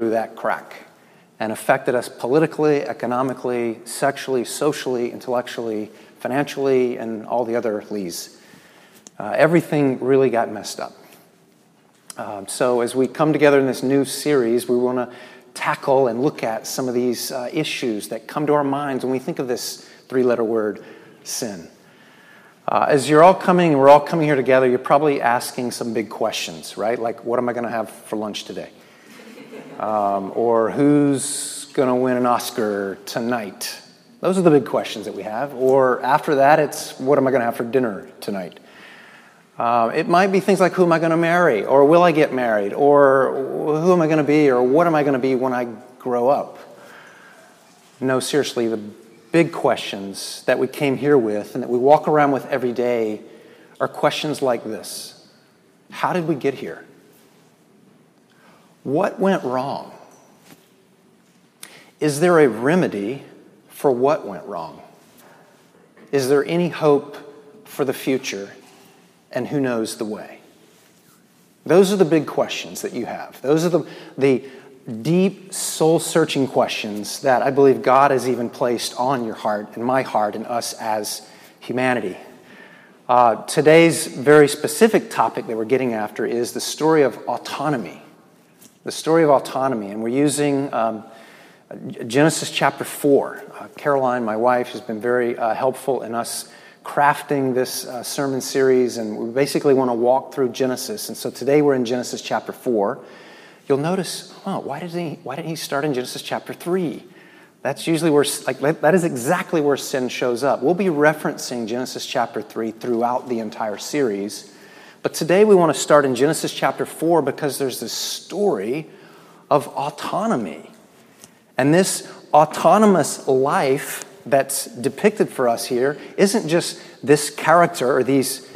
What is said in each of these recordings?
through that crack and affected us politically, economically, sexually, socially, intellectually, financially, and all the other lees. Uh, everything really got messed up. Um, so, as we come together in this new series, we want to tackle and look at some of these uh, issues that come to our minds when we think of this three letter word, sin. Uh, as you're all coming, we're all coming here together, you're probably asking some big questions, right? Like, what am I going to have for lunch today? Um, or who's going to win an Oscar tonight? Those are the big questions that we have. Or after that, it's what am I going to have for dinner tonight? Uh, it might be things like who am I going to marry? Or will I get married? Or who am I going to be? Or what am I going to be when I grow up? No, seriously, the big questions that we came here with and that we walk around with every day are questions like this How did we get here? What went wrong? Is there a remedy for what went wrong? Is there any hope for the future? And who knows the way? Those are the big questions that you have. Those are the, the deep, soul searching questions that I believe God has even placed on your heart and my heart and us as humanity. Uh, today's very specific topic that we're getting after is the story of autonomy. The story of autonomy. And we're using um, Genesis chapter 4. Uh, Caroline, my wife, has been very uh, helpful in us crafting this uh, sermon series, and we basically want to walk through Genesis. And so today we're in Genesis chapter 4 you'll notice, oh, why, did he, why didn't he start in Genesis chapter 3? That's usually where, like, that is exactly where sin shows up. We'll be referencing Genesis chapter 3 throughout the entire series. But today we want to start in Genesis chapter 4 because there's this story of autonomy. And this autonomous life that's depicted for us here isn't just this character or these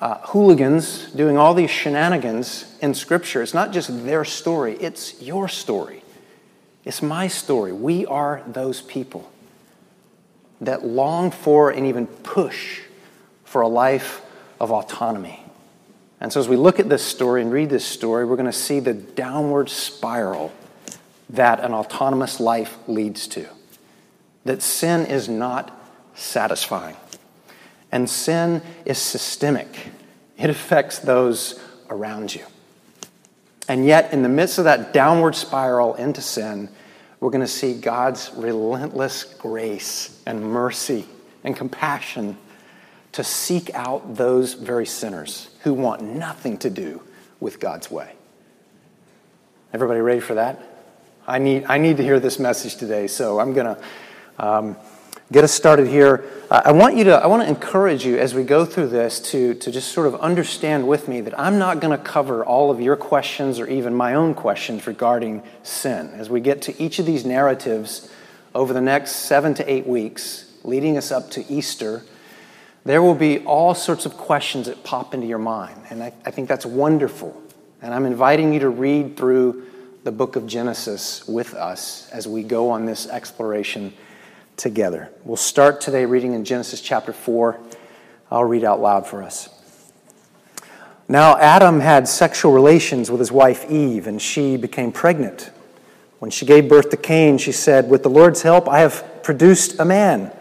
uh, hooligans doing all these shenanigans in Scripture. It's not just their story, it's your story. It's my story. We are those people that long for and even push for a life of autonomy. And so, as we look at this story and read this story, we're going to see the downward spiral that an autonomous life leads to. That sin is not satisfying. And sin is systemic, it affects those around you. And yet, in the midst of that downward spiral into sin, we're going to see God's relentless grace and mercy and compassion to seek out those very sinners who want nothing to do with God's way. Everybody ready for that? I need, I need to hear this message today, so I'm going to. Um, get us started here. Uh, I want you to, I want to encourage you as we go through this to, to just sort of understand with me that I'm not going to cover all of your questions or even my own questions regarding sin. As we get to each of these narratives over the next seven to eight weeks, leading us up to Easter, there will be all sorts of questions that pop into your mind. And I, I think that's wonderful. And I'm inviting you to read through the book of Genesis with us as we go on this exploration together. We'll start today reading in Genesis chapter 4. I'll read out loud for us. Now, Adam had sexual relations with his wife Eve, and she became pregnant. When she gave birth to Cain, she said, With the Lord's help, I have produced a man.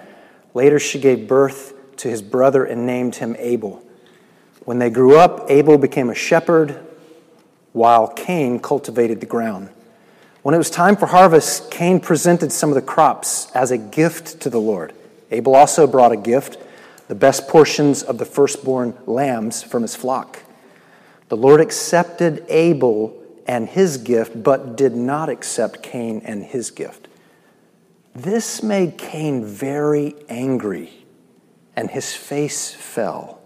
Later, she gave birth to his brother and named him Abel. When they grew up, Abel became a shepherd, while Cain cultivated the ground. When it was time for harvest, Cain presented some of the crops as a gift to the Lord. Abel also brought a gift, the best portions of the firstborn lambs from his flock. The Lord accepted Abel and his gift, but did not accept Cain and his gift. This made Cain very angry, and his face fell.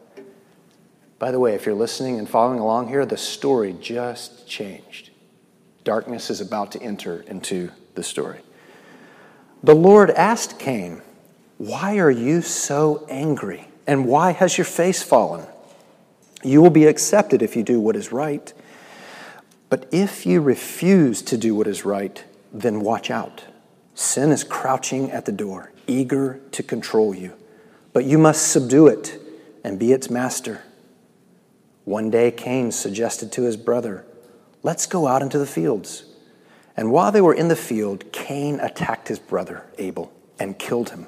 By the way, if you're listening and following along here, the story just changed. Darkness is about to enter into the story. The Lord asked Cain, Why are you so angry? And why has your face fallen? You will be accepted if you do what is right. But if you refuse to do what is right, then watch out. Sin is crouching at the door, eager to control you. But you must subdue it and be its master. One day, Cain suggested to his brother, Let's go out into the fields. And while they were in the field, Cain attacked his brother Abel and killed him.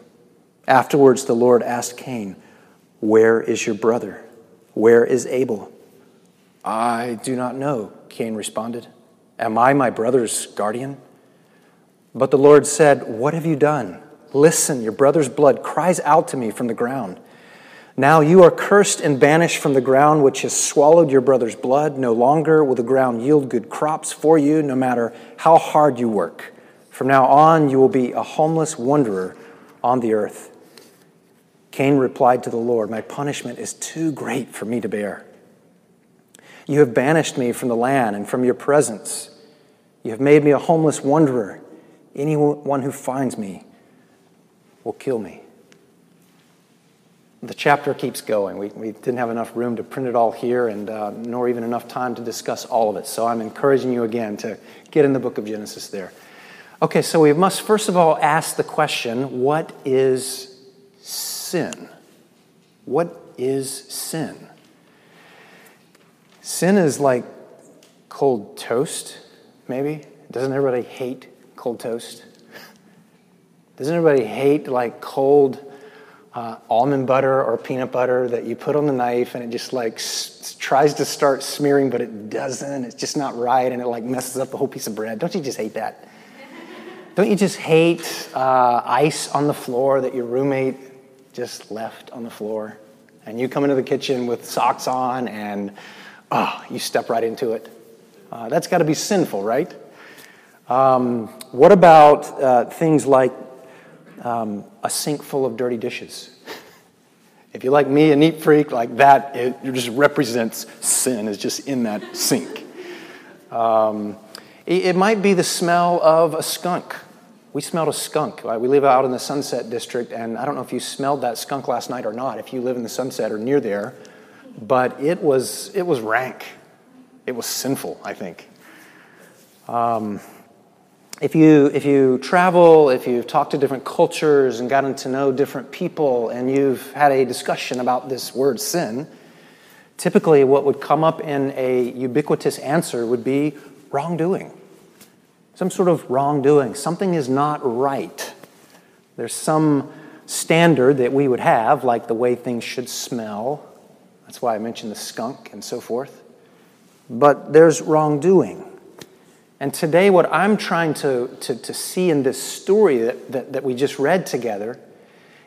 Afterwards, the Lord asked Cain, Where is your brother? Where is Abel? I do not know, Cain responded. Am I my brother's guardian? But the Lord said, What have you done? Listen, your brother's blood cries out to me from the ground. Now you are cursed and banished from the ground which has swallowed your brother's blood. No longer will the ground yield good crops for you, no matter how hard you work. From now on, you will be a homeless wanderer on the earth. Cain replied to the Lord, My punishment is too great for me to bear. You have banished me from the land and from your presence. You have made me a homeless wanderer. Anyone who finds me will kill me the chapter keeps going. We, we didn't have enough room to print it all here, and uh, nor even enough time to discuss all of it. So I'm encouraging you again to get in the book of Genesis there. Okay, so we must first of all ask the question what is sin? What is sin? Sin is like cold toast, maybe. Doesn't everybody hate cold toast? Doesn't everybody hate like cold uh, almond butter or peanut butter that you put on the knife and it just like s- tries to start smearing, but it doesn't. It's just not right and it like messes up the whole piece of bread. Don't you just hate that? Don't you just hate uh, ice on the floor that your roommate just left on the floor? And you come into the kitchen with socks on and oh, you step right into it. Uh, that's got to be sinful, right? Um, what about uh, things like um, a sink full of dirty dishes. if you're like me, a neat freak, like that, it, just represents sin, is just in that sink. Um, it, it, might be the smell of a skunk. We smelled a skunk. We live out in the Sunset District, and I don't know if you smelled that skunk last night or not, if you live in the Sunset or near there, but it was, it was rank. It was sinful, I think. Um, if you, if you travel, if you've talked to different cultures and gotten to know different people, and you've had a discussion about this word sin, typically what would come up in a ubiquitous answer would be wrongdoing. Some sort of wrongdoing. Something is not right. There's some standard that we would have, like the way things should smell. That's why I mentioned the skunk and so forth. But there's wrongdoing. And today, what I'm trying to, to, to see in this story that, that, that we just read together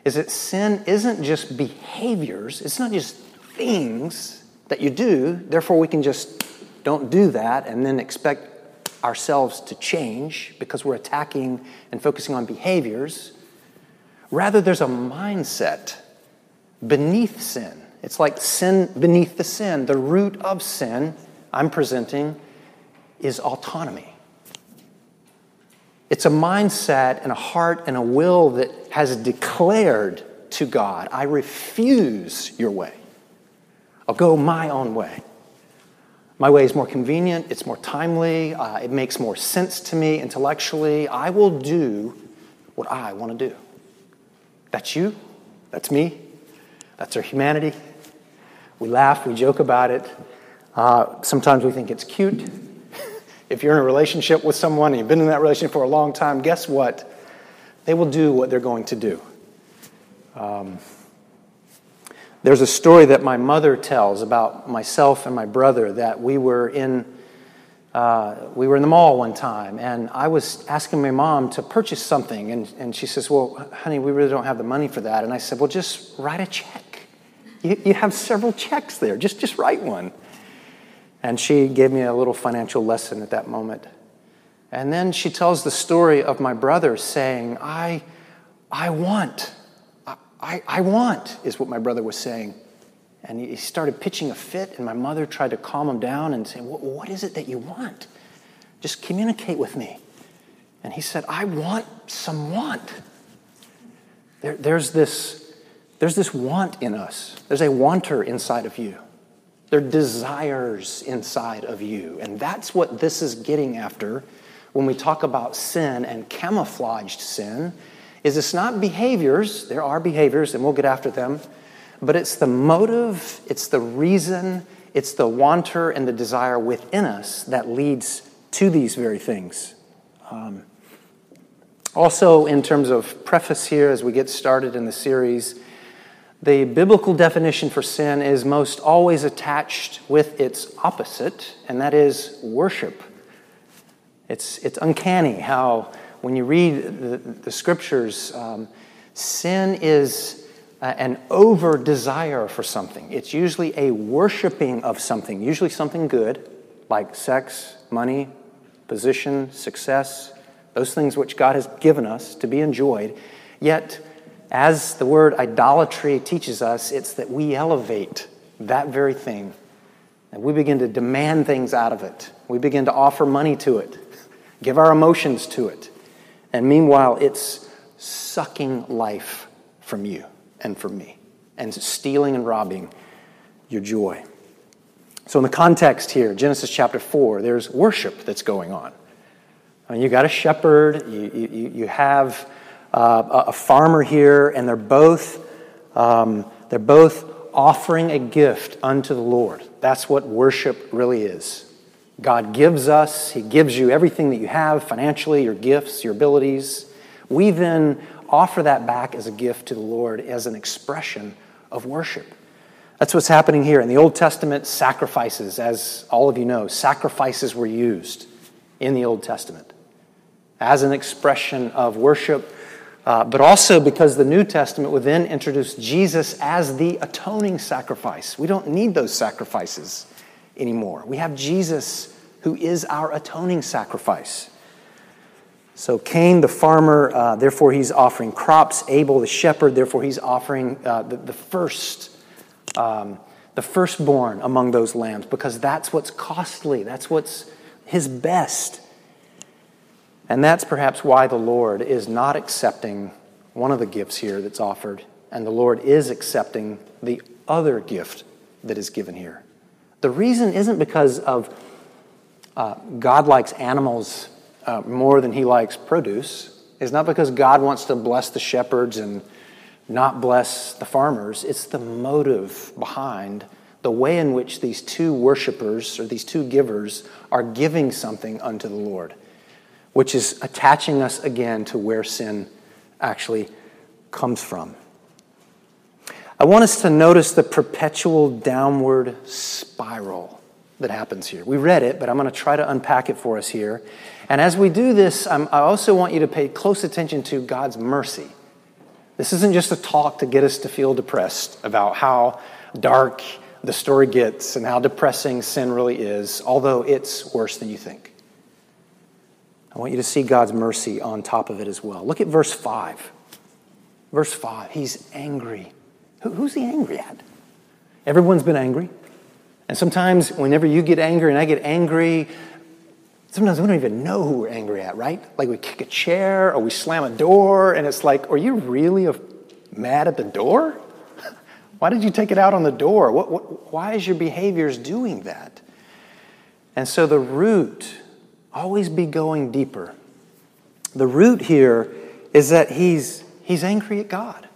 is that sin isn't just behaviors, it's not just things that you do, therefore, we can just don't do that and then expect ourselves to change because we're attacking and focusing on behaviors. Rather, there's a mindset beneath sin. It's like sin beneath the sin. The root of sin I'm presenting is autonomy. It's a mindset and a heart and a will that has declared to God, I refuse your way. I'll go my own way. My way is more convenient, it's more timely, uh, it makes more sense to me intellectually. I will do what I want to do. That's you, that's me, that's our humanity. We laugh, we joke about it. Uh, sometimes we think it's cute. If you're in a relationship with someone and you've been in that relationship for a long time, guess what? They will do what they're going to do. Um, there's a story that my mother tells about myself and my brother that we were in. Uh, we were in the mall one time, and I was asking my mom to purchase something, and, and she says, Well, honey, we really don't have the money for that. And I said, Well, just write a check. You, you have several checks there. Just, just write one. And she gave me a little financial lesson at that moment. And then she tells the story of my brother saying, I, I want, I, I want, is what my brother was saying. And he started pitching a fit, and my mother tried to calm him down and say, What is it that you want? Just communicate with me. And he said, I want some want. There, there's, this, there's this want in us, there's a wanter inside of you. They're desires inside of you. And that's what this is getting after when we talk about sin and camouflaged sin is it's not behaviors, there are behaviors and we'll get after them, but it's the motive, it's the reason, it's the wanter and the desire within us that leads to these very things. Um, also, in terms of preface here, as we get started in the series, the biblical definition for sin is most always attached with its opposite, and that is worship. It's, it's uncanny how, when you read the, the scriptures, um, sin is uh, an over desire for something. It's usually a worshiping of something, usually something good, like sex, money, position, success, those things which God has given us to be enjoyed. Yet, as the word idolatry teaches us, it's that we elevate that very thing. And we begin to demand things out of it. We begin to offer money to it, give our emotions to it. And meanwhile, it's sucking life from you and from me, and stealing and robbing your joy. So, in the context here, Genesis chapter 4, there's worship that's going on. I mean, you got a shepherd, you, you, you have uh, a farmer here, and they're both, um, they're both offering a gift unto the Lord. That's what worship really is. God gives us, He gives you everything that you have financially, your gifts, your abilities. We then offer that back as a gift to the Lord as an expression of worship. That's what's happening here. In the Old Testament, sacrifices, as all of you know, sacrifices were used in the Old Testament as an expression of worship, uh, but also because the New Testament would then introduce Jesus as the atoning sacrifice. We don't need those sacrifices anymore. We have Jesus who is our atoning sacrifice. So Cain, the farmer, uh, therefore he's offering crops. Abel, the shepherd, therefore he's offering uh, the, the, first, um, the firstborn among those lambs, because that's what's costly. That's what's his best. And that's perhaps why the Lord is not accepting one of the gifts here that's offered, and the Lord is accepting the other gift that is given here. The reason isn't because of uh, God likes animals uh, more than he likes produce It's not because God wants to bless the shepherds and not bless the farmers. It's the motive behind the way in which these two worshipers or these two givers are giving something unto the Lord, which is attaching us again to where sin actually comes from. I want us to notice the perpetual downward spiral that happens here. We read it, but I'm going to try to unpack it for us here. And as we do this, I'm, I also want you to pay close attention to God's mercy. This isn't just a talk to get us to feel depressed about how dark the story gets and how depressing sin really is, although it's worse than you think. I want you to see God's mercy on top of it as well. Look at verse 5. Verse 5, he's angry. who's he angry at? Everyone's been angry. And sometimes, whenever you get angry and I get angry, sometimes we don't even know who we're angry at, right? Like we kick a chair or we slam a door, and it's like, are you really mad at the door? Why did you take it out on the door? What, what, why is your behaviors doing that? And so the root, always be going deeper. The root here is that he's, he's angry at God.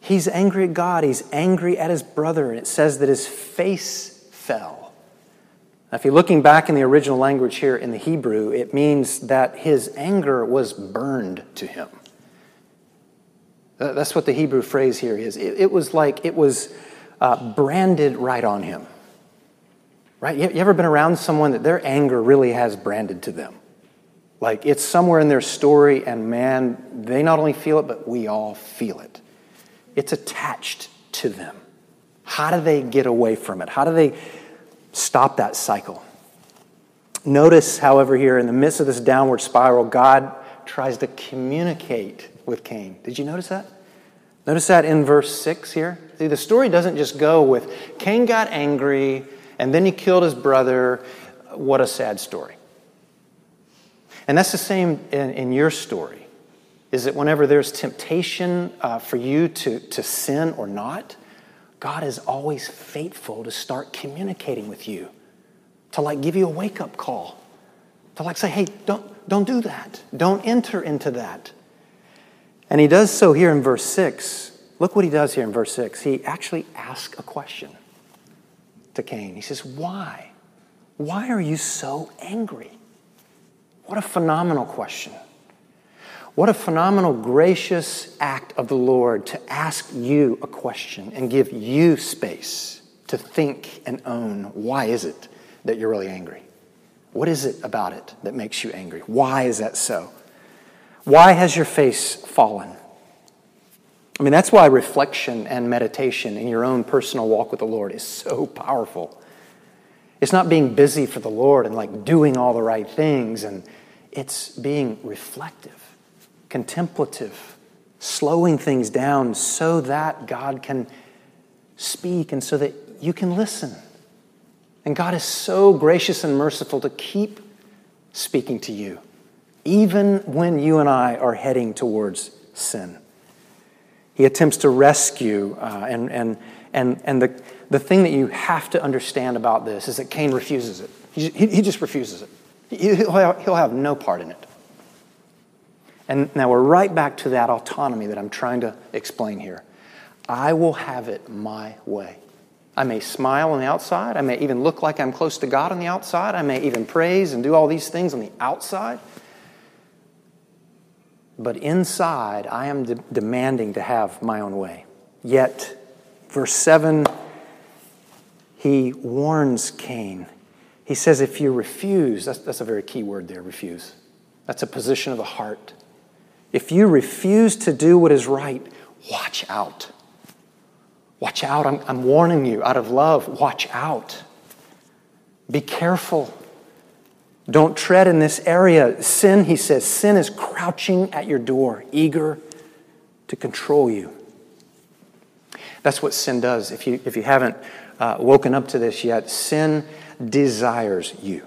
He's angry at God. He's angry at his brother. And it says that his face fell. Now, if you're looking back in the original language here in the Hebrew, it means that his anger was burned to him. That's what the Hebrew phrase here is. It, was like it was uh, branded right on him. Right? You ever been around someone that their anger really has branded to them? Like it's somewhere in their story, and man, they not only feel it, but we all feel it. It's attached to them. How do they get away from it? How do they stop that cycle. Notice, however, here in the midst of this downward spiral, God tries to communicate with Cain. Did you notice that? Notice that in verse 6 here. See, the story doesn't just go with Cain got angry and then he killed his brother. What a sad story. And that's the same in, in your story. Is that whenever there's temptation uh, for you to, to sin or not, God is always faithful to start communicating with you, to like give you a wake up call, to like say, hey, don't, don't do that. Don't enter into that. And he does so here in verse 6. Look what he does here in verse 6. He actually asks a question to Cain. He says, Why? Why are you so angry? What a phenomenal question. What a phenomenal, gracious act of the Lord to ask you a question and give you space to think and own why is it that you're really angry? What is it about it that makes you angry? Why is that so? Why has your face fallen? I mean, that's why reflection and meditation in your own personal walk with the Lord is so powerful. It's not being busy for the Lord and like doing all the right things, and it's being reflective, contemplative, slowing things down so that God can speak and so that you can listen. And God is so gracious and merciful to keep speaking to you, even when you and I are heading towards sin. He attempts to rescue, uh, and, and, and, and the, the thing that you have to understand about this is that Cain refuses it. He, he, just refuses it. He'll have, he'll have no part in it. And now we're right back to that autonomy that I'm trying to explain here. I will have it my way. I may smile on the outside. I may even look like I'm close to God on the outside. I may even praise and do all these things on the outside. But inside, I am de- demanding to have my own way. Yet, verse 7, he warns Cain. He says, if you refuse, that's, that's a very key word there, refuse. That's a position of the heart. If you refuse to do what is right, watch out. Watch out. I'm, I'm warning you out of love. Watch out. Be careful. Don't tread in this area. Sin, he says, sin is crouching at your door, eager to control you. That's what sin does. If you, if you haven't uh, woken up to this yet, sin desires you.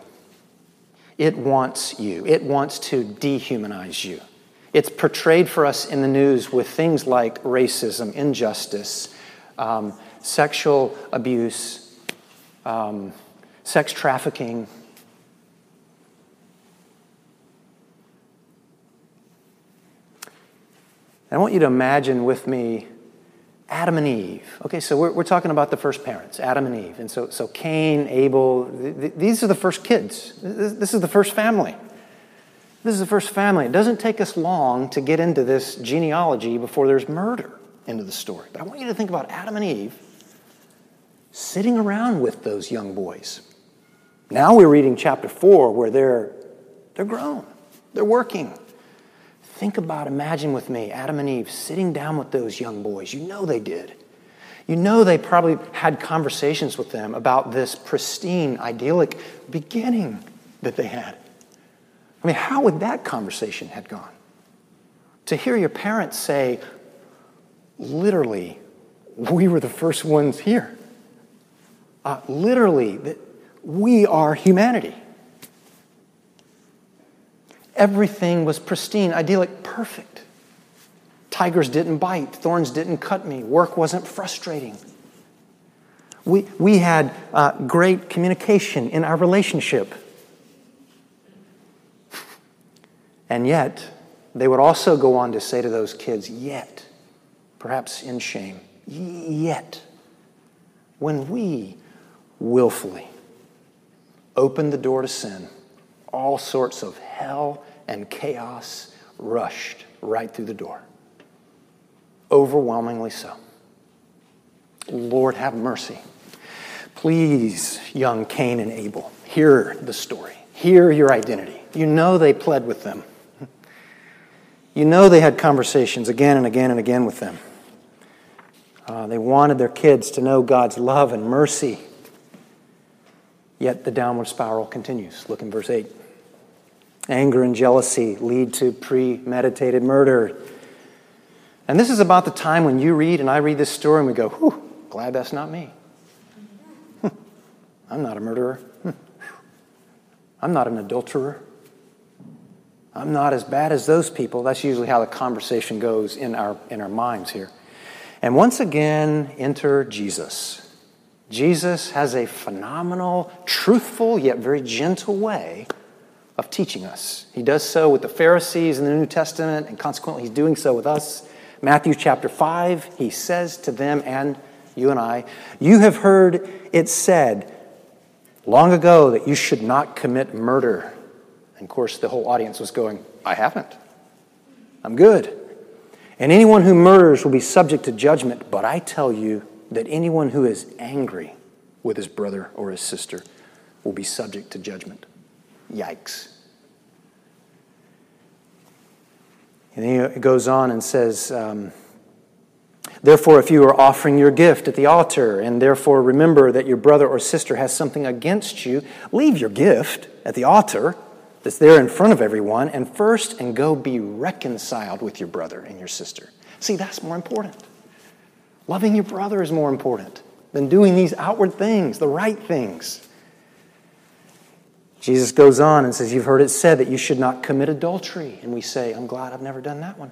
It wants you. It wants to dehumanize you. It's portrayed for us in the news with things like racism, injustice, um, sexual abuse, um, sex trafficking. I want you to imagine with me Adam and Eve. Okay, so we're, we're talking about the first parents, Adam and Eve. And so, so Cain, Abel, th- th- these are the first kids. This, this is the first family. This is the first family. It doesn't take us long to get into this genealogy before there's murder into the story. But I want you to think about Adam and Eve sitting around with those young boys. Now we're reading chapter 4 where they're, they're grown, they're working. Think about, imagine with me, Adam and Eve sitting down with those young boys. You know they did. You know they probably had conversations with them about this pristine, idyllic beginning that they had. I mean, how would that conversation have gone? To hear your parents say, literally, we were the first ones here. Uh, literally, we are humanity. Everything was pristine, idyllic, perfect. Tigers didn't bite, thorns didn't cut me, work wasn't frustrating. We, we had uh, great communication in our relationship. And yet, they would also go on to say to those kids, yet, perhaps in shame, yet, when we willfully opened the door to sin, all sorts of hell and chaos rushed right through the door. Overwhelmingly so. Lord, have mercy. Please, young Cain and Abel, hear the story. Hear your identity. You know they pled with them. You know they had conversations again and again and again with them. Uh, they wanted their kids to know God's love and mercy. Yet the downward spiral continues. Look in verse 8. Anger and jealousy lead to premeditated murder. And this is about the time when you read and I read this story and we go, whew, glad that's not me. I'm not a murderer. I'm not an adulterer. I'm not as bad as those people. That's usually how the conversation goes in our, in our minds here. And once again, enter Jesus. Jesus has a phenomenal, truthful, yet very gentle way of teaching us. He does so with the Pharisees in the New Testament, and consequently, he's doing so with us. Matthew chapter 5, he says to them and you and I, You have heard it said long ago that you should not commit murder And of course, the whole audience was going, I haven't. I'm good. And anyone who murders will be subject to judgment. But I tell you that anyone who is angry with his brother or his sister will be subject to judgment. Yikes. And then he goes on and says, um, Therefore, if you are offering your gift at the altar, and therefore remember that your brother or sister has something against you, leave your gift at the altar that's there in front of everyone, and first and go be reconciled with your brother and your sister. See, that's more important. Loving your brother is more important than doing these outward things, the right things. Jesus goes on and says, You've heard it said that you should not commit adultery. And we say, I'm glad I've never done that one.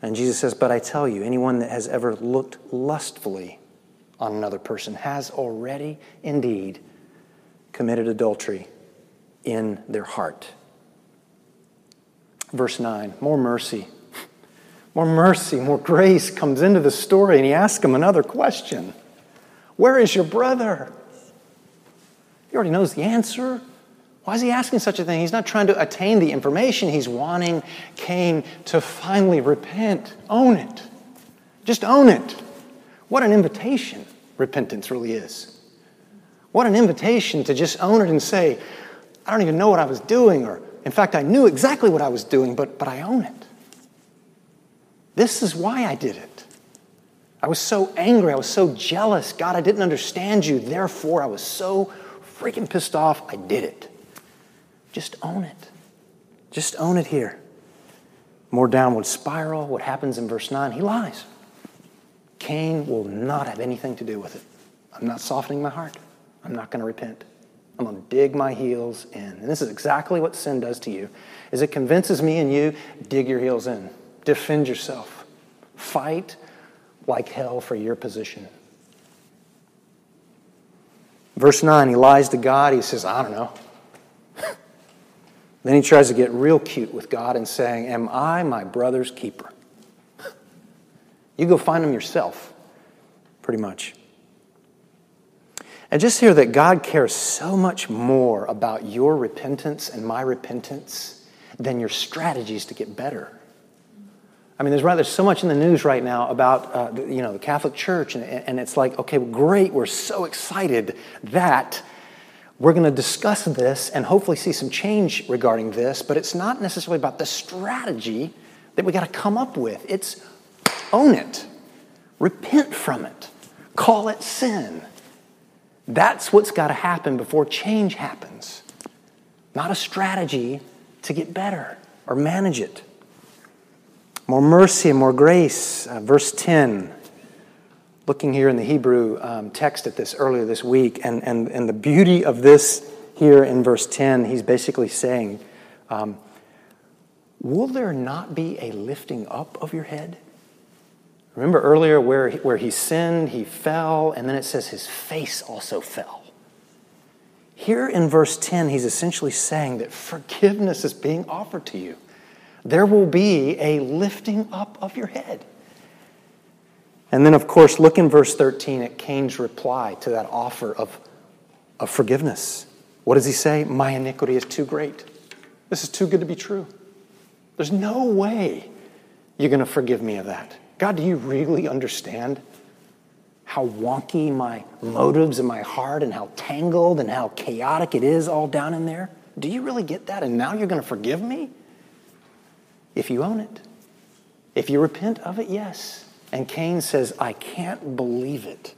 And Jesus says, But I tell you, anyone that has ever looked lustfully on another person has already indeed committed adultery in their heart. Verse 9 more mercy. More mercy, more grace comes into the story, and he asks him another question Where is your brother? He already knows the answer. Why is he asking such a thing? He's not trying to attain the information. He's wanting Cain to finally repent. Own it. Just own it. What an invitation repentance really is. What an invitation to just own it and say, I don't even know what I was doing, or in fact, I knew exactly what I was doing, but, but I own it. This is why I did it. I was so angry. I was so jealous. God, I didn't understand you. Therefore, I was so freaking pissed off. I did it. Just own it. Just own it here. More downward spiral. What happens in verse 9? He lies. Cain will not have anything to do with it. I'm not softening my heart. I'm not going to repent. I'm going to dig my heels in. And this is exactly what sin does to you. Is it convinces me and you dig your heels in. Defend yourself. Fight like hell for your position. Verse 9, he lies to God. He says, I don't know. then he tries to get real cute with God and saying, Am I my brother's keeper? You go find him yourself, pretty much. And just hear that God cares so much more about your repentance and my repentance than your strategies to get better. I mean, there's rather so much in the news right now about uh, the, you know the Catholic Church, and, and it's like, okay, great, we're so excited that we're going to discuss this and hopefully see some change regarding this. But it's not necessarily about the strategy that we got to come up with. It's own it, repent from it, call it sin. That's what's got to happen before change happens. Not a strategy to get better or manage it more mercy and more grace. Uh, verse 10, looking here in the Hebrew um, text at this earlier this week, and, and, and the beauty of this here in verse 10, he's basically saying, um, Will there not be a lifting up of your head? Remember earlier where, where he sinned, he fell, and then it says his face also fell. Here in verse 10, he's essentially saying that forgiveness is being offered to you there will be a lifting up of your head. And then, of course, look in verse 13 at Cain's reply to that offer of, of forgiveness. What does he say? My iniquity is too great. This is too good to be true. There's no way you're going to forgive me of that. God, do you really understand how wonky my motives and my heart and how tangled and how chaotic it is all down in there? Do you really get that? And now you're going to forgive me? If you own it. If you repent of it, yes. And Cain says, I can't believe it.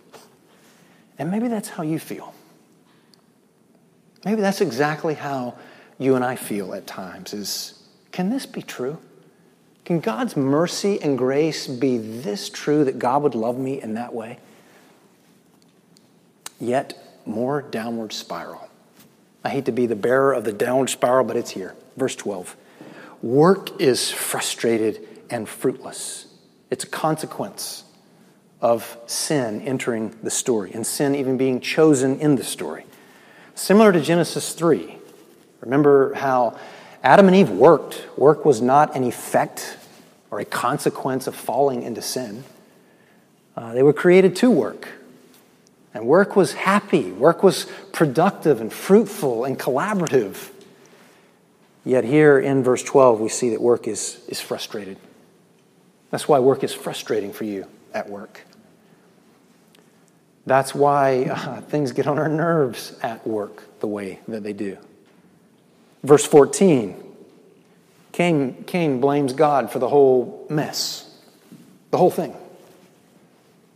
And maybe that's how you feel. Maybe that's exactly how you and I feel at times is can this be true? Can God's mercy and grace be this true that God would love me in that way? Yet more downward spiral. I hate to be the bearer of the downward spiral, but it's here. Verse 12 work is frustrated and fruitless. It's a consequence of sin entering the story and sin even being chosen in the story. Similar to Genesis 3. Remember how Adam and Eve worked. Work was not an effect or a consequence of falling into sin. Uh, they were created to work. And work was happy, work was productive and fruitful and collaborative. Yet here in verse 12, we see that work is, is frustrated. That's why work is frustrating for you at work. That's why uh, things get on our nerves at work the way that they do. Verse 14 Cain, Cain blames God for the whole mess, the whole thing.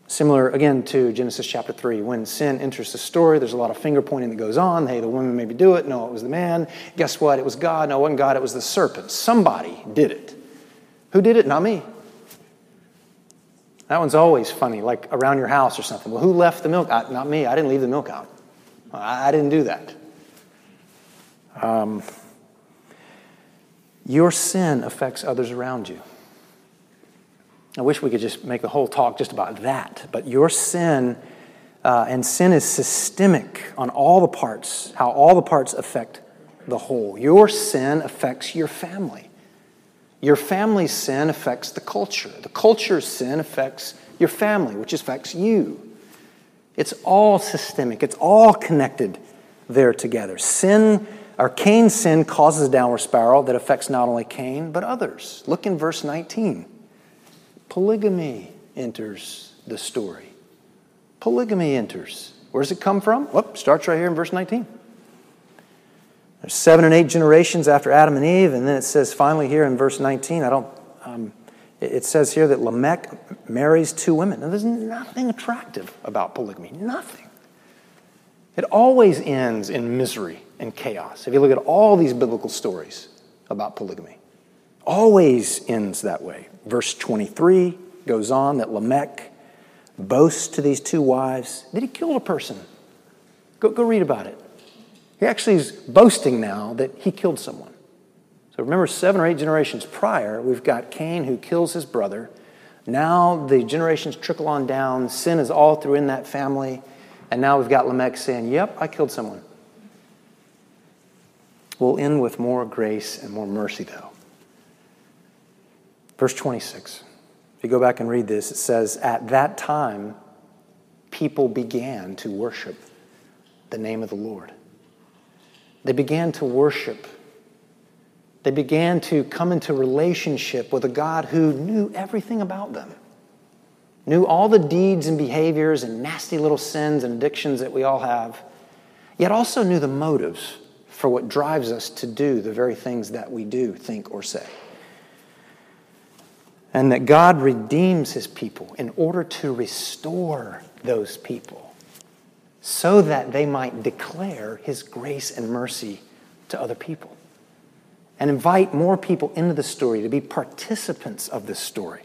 Similar, again, to Genesis chapter 3. When sin enters the story, there's a lot of finger pointing that goes on. Hey, the woman maybe do it. No, it was the man. Guess what? It was God. No, it wasn't God. It was the serpent. Somebody did it. Who did it? Not me. That one's always funny, like around your house or something. Well, who left the milk? I, not me. I didn't leave the milk out. I, I didn't do that. Um, your sin affects others around you. I wish we could just make the whole talk just about that. But your sin, uh, and sin is systemic on all the parts, how all the parts affect the whole. Your sin affects your family. Your family's sin affects the culture. The culture's sin affects your family, which affects you. It's all systemic, it's all connected there together. Sin, or Cain's sin, causes a downward spiral that affects not only Cain, but others. Look in verse 19 polygamy enters the story. Polygamy enters. Where does it come from? Whoop, starts right here in verse 19. There's seven and eight generations after Adam and Eve, and then it says finally here in verse 19, I don't, um, it says here that Lamech marries two women. Now, there's nothing attractive about polygamy, nothing. It always ends in misery and chaos. If you look at all these biblical stories about polygamy, always ends that way. Verse 23 goes on that Lamech boasts to these two wives that he killed a person. Go, go read about it. He actually is boasting now that he killed someone. So remember, seven or eight generations prior, we've got Cain who kills his brother. Now the generations trickle on down. Sin is all through in that family. And now we've got Lamech saying, Yep, I killed someone. We'll end with more grace and more mercy, though. Verse 26. If you go back and read this, it says, At that time, people began to worship the name of the Lord. They began to worship. They began to come into relationship with a God who knew everything about them, knew all the deeds and behaviors and nasty little sins and addictions that we all have, yet also knew the motives for what drives us to do the very things that we do, think, or say and that God redeems his people in order to restore those people so that they might declare his grace and mercy to other people and invite more people into the story to be participants of this story,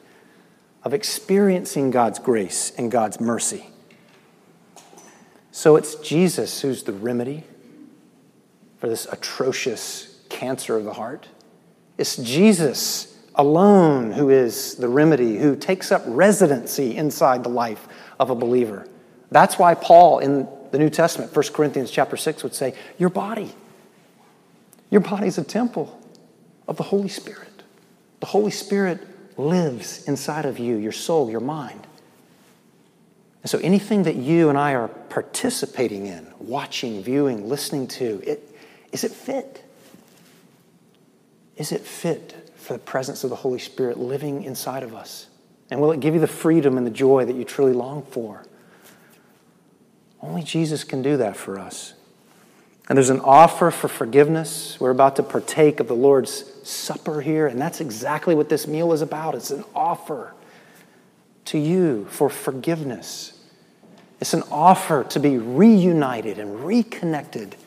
of experiencing God's grace and God's mercy. So it's Jesus who's the remedy for this atrocious cancer of the heart. It's Jesus alone who is the remedy, who takes up residency inside the life of a believer. That's why Paul in the New Testament, 1 Corinthians chapter 6, would say, Your body, your body is a temple of the Holy Spirit. The Holy Spirit lives inside of you, your soul, your mind. And so anything that you and I are participating in, watching, viewing, listening to, it, is it fit? Is it fit for the presence of the Holy Spirit living inside of us? And will it give you the freedom and the joy that you truly long for? Only Jesus can do that for us. And there's an offer for forgiveness. We're about to partake of the Lord's Supper here, and that's exactly what this meal is about. It's an offer to you for forgiveness. It's an offer to be reunited and reconnected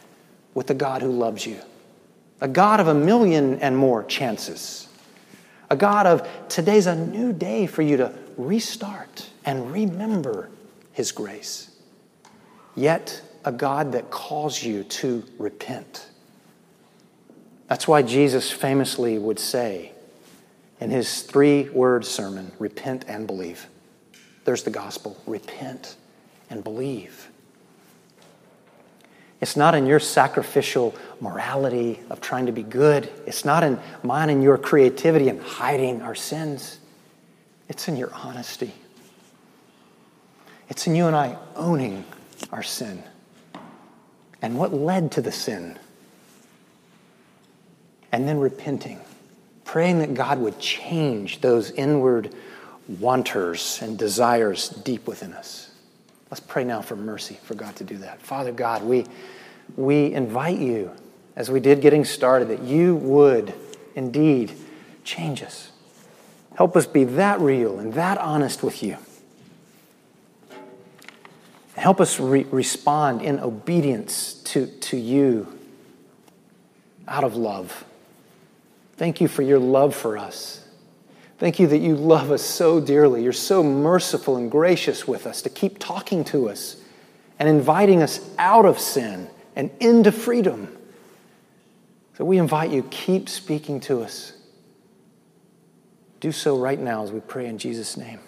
with the God who loves you, a God of a million and more chances a God of today's a new day for you to restart and remember His grace. Yet, a God that calls you to repent. That's why Jesus famously would say in his three word sermon repent and believe. There's the gospel repent and believe. It's not in your sacrificial morality of trying to be good. It's not in mine and your creativity and hiding our sins. It's in your honesty. It's in you and I owning our sin. And what led to the sin? and then repenting, praying that God would change those inward wanters and desires deep within us. Let's pray now for mercy for God to do that. Father God, we, we invite you, as we did getting started, that you would indeed change us. Help us be that real and that honest with you. Help us re- respond in obedience to, to you out of love. Thank you for your love for us. Thank you that you love us so dearly. You're so merciful and gracious with us to keep talking to us and inviting us out of sin and into freedom. So we invite you, keep speaking to us. Do so right now as we pray in Jesus' name.